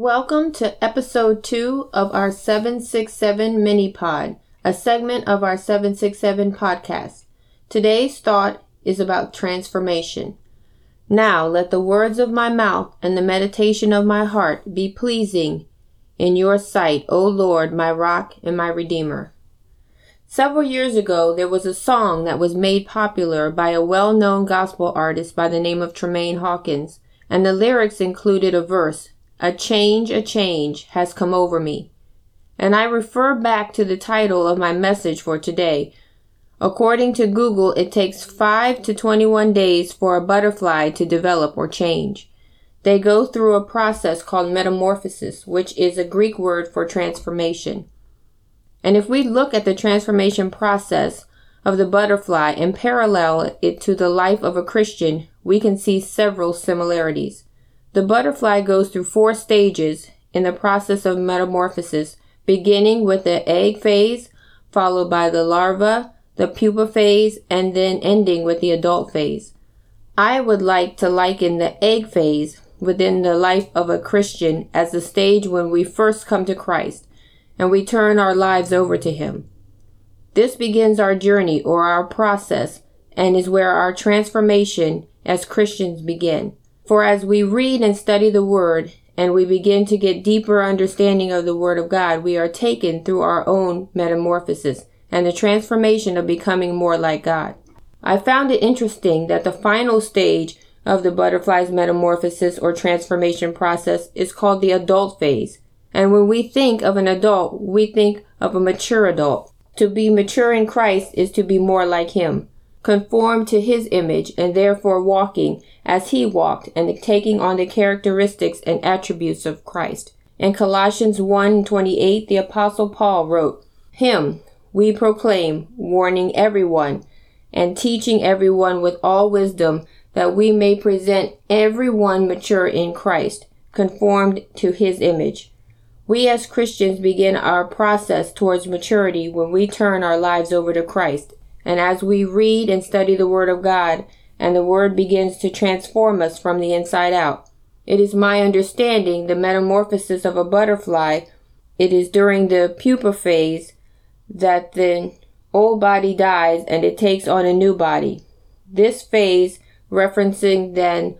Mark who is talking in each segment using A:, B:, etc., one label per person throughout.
A: Welcome to episode 2 of our 767 mini pod, a segment of our 767 podcast. Today's thought is about transformation. Now let the words of my mouth and the meditation of my heart be pleasing in your sight, O Lord, my rock and my redeemer. Several years ago, there was a song that was made popular by a well known gospel artist by the name of Tramaine Hawkins, and the lyrics included a verse a change, a change has come over me. And I refer back to the title of my message for today. According to Google, it takes 5 to 21 days for a butterfly to develop or change. They go through a process called metamorphosis, which is a Greek word for transformation. And if we look at the transformation process of the butterfly and parallel it to the life of a Christian, we can see several similarities. The butterfly goes through four stages in the process of metamorphosis, beginning with the egg phase, followed by the larva, the pupa phase, and then ending with the adult phase. I would like to liken the egg phase within the life of a Christian as the stage when we first come to Christ and we turn our lives over to Him. This begins our journey or our process and is where our transformation as Christians begin. For as we read and study the Word, and we begin to get deeper understanding of the Word of God, we are taken through our own metamorphosis and the transformation of becoming more like God. I found it interesting that the final stage of the butterfly's metamorphosis or transformation process is called the adult phase. And when we think of an adult, we think of a mature adult. To be mature in Christ is to be more like Him conformed to his image and therefore walking as he walked and taking on the characteristics and attributes of Christ. In Colossians 1:28 the apostle Paul wrote, "Him we proclaim, warning everyone and teaching everyone with all wisdom that we may present everyone mature in Christ, conformed to his image." We as Christians begin our process towards maturity when we turn our lives over to Christ and as we read and study the Word of God, and the Word begins to transform us from the inside out. It is my understanding the metamorphosis of a butterfly, it is during the pupa phase that the old body dies and it takes on a new body. This phase, referencing then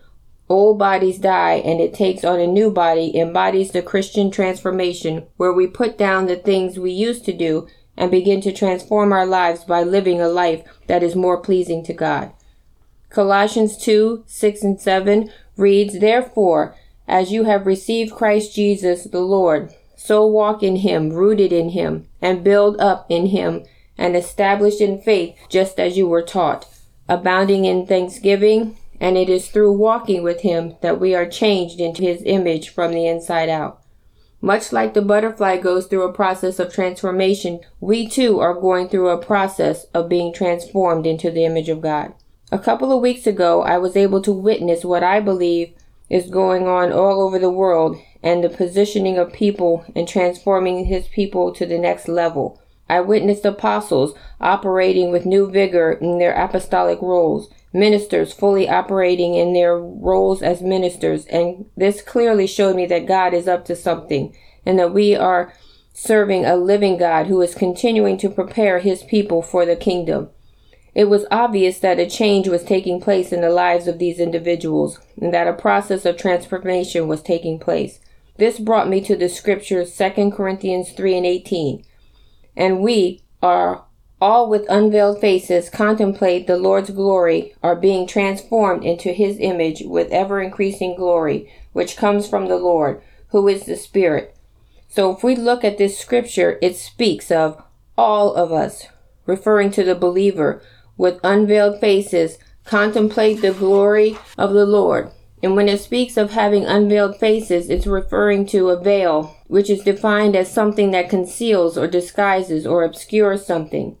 A: old bodies die and it takes on a new body, embodies the Christian transformation where we put down the things we used to do and begin to transform our lives by living a life that is more pleasing to God. Colossians 2 6 and 7 reads, Therefore, as you have received Christ Jesus the Lord, so walk in him, rooted in him, and build up in him, and established in faith, just as you were taught, abounding in thanksgiving. And it is through walking with him that we are changed into his image from the inside out. Much like the butterfly goes through a process of transformation, we too are going through a process of being transformed into the image of God. A couple of weeks ago, I was able to witness what I believe is going on all over the world and the positioning of people and transforming his people to the next level. I witnessed apostles operating with new vigor in their apostolic roles, ministers fully operating in their roles as ministers, and this clearly showed me that God is up to something and that we are serving a living God who is continuing to prepare his people for the kingdom. It was obvious that a change was taking place in the lives of these individuals and that a process of transformation was taking place. This brought me to the scriptures 2 Corinthians 3 and 18 and we are all with unveiled faces contemplate the Lord's glory, are being transformed into his image with ever increasing glory, which comes from the Lord, who is the Spirit. So if we look at this scripture, it speaks of all of us, referring to the believer, with unveiled faces, contemplate the glory of the Lord. And when it speaks of having unveiled faces, it's referring to a veil, which is defined as something that conceals or disguises or obscures something.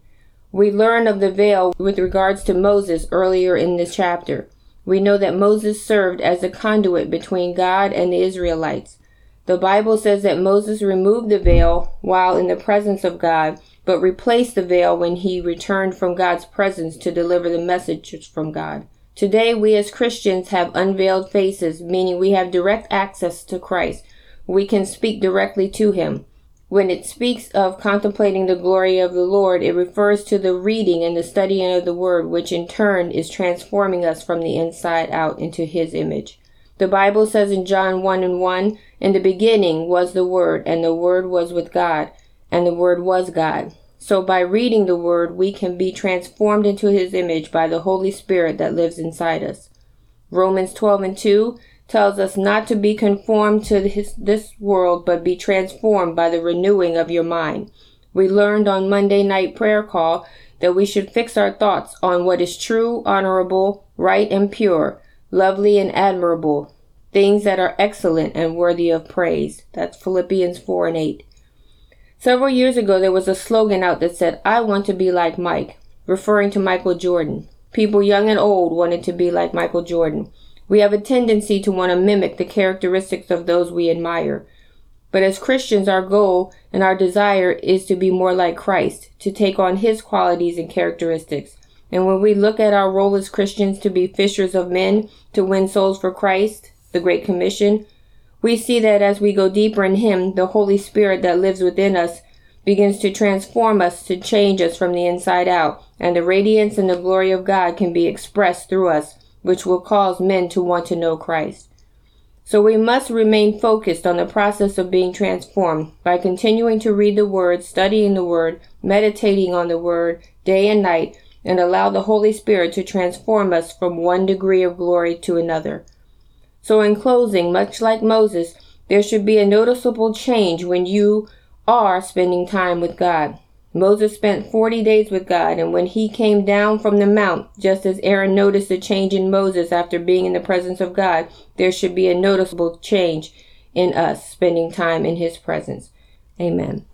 A: We learn of the veil with regards to Moses earlier in this chapter. We know that Moses served as a conduit between God and the Israelites. The Bible says that Moses removed the veil while in the presence of God, but replaced the veil when he returned from God's presence to deliver the messages from God. Today, we as Christians have unveiled faces, meaning we have direct access to Christ. we can speak directly to him. When it speaks of contemplating the glory of the Lord, it refers to the reading and the studying of the Word, which in turn is transforming us from the inside out into His image. The Bible says in John 1 and 1, In the beginning was the Word, and the Word was with God, and the Word was God. So by reading the Word, we can be transformed into His image by the Holy Spirit that lives inside us. Romans 12 and 2 tells us not to be conformed to this, world, but be transformed by the renewing of your mind. We learned on Monday night prayer call that we should fix our thoughts on what is true, honorable, right, and pure, lovely and admirable, things that are excellent and worthy of praise. That's Philippians 4 and 8. Several years ago, there was a slogan out that said, I want to be like Mike, referring to Michael Jordan. People young and old wanted to be like Michael Jordan. We have a tendency to want to mimic the characteristics of those we admire. But as Christians, our goal and our desire is to be more like Christ, to take on his qualities and characteristics. And when we look at our role as Christians to be fishers of men, to win souls for Christ, the Great Commission, we see that as we go deeper in him, the Holy Spirit that lives within us begins to transform us, to change us from the inside out, and the radiance and the glory of God can be expressed through us which will cause men to want to know Christ. So we must remain focused on the process of being transformed by continuing to read the Word, studying the Word, meditating on the Word day and night, and allow the Holy Spirit to transform us from one degree of glory to another. So in closing, much like Moses, there should be a noticeable change when you are spending time with God. Moses spent 40 days with God, and when he came down from the mount, just as Aaron noticed a change in Moses after being in the presence of God, there should be a noticeable change in us spending time in his presence. Amen.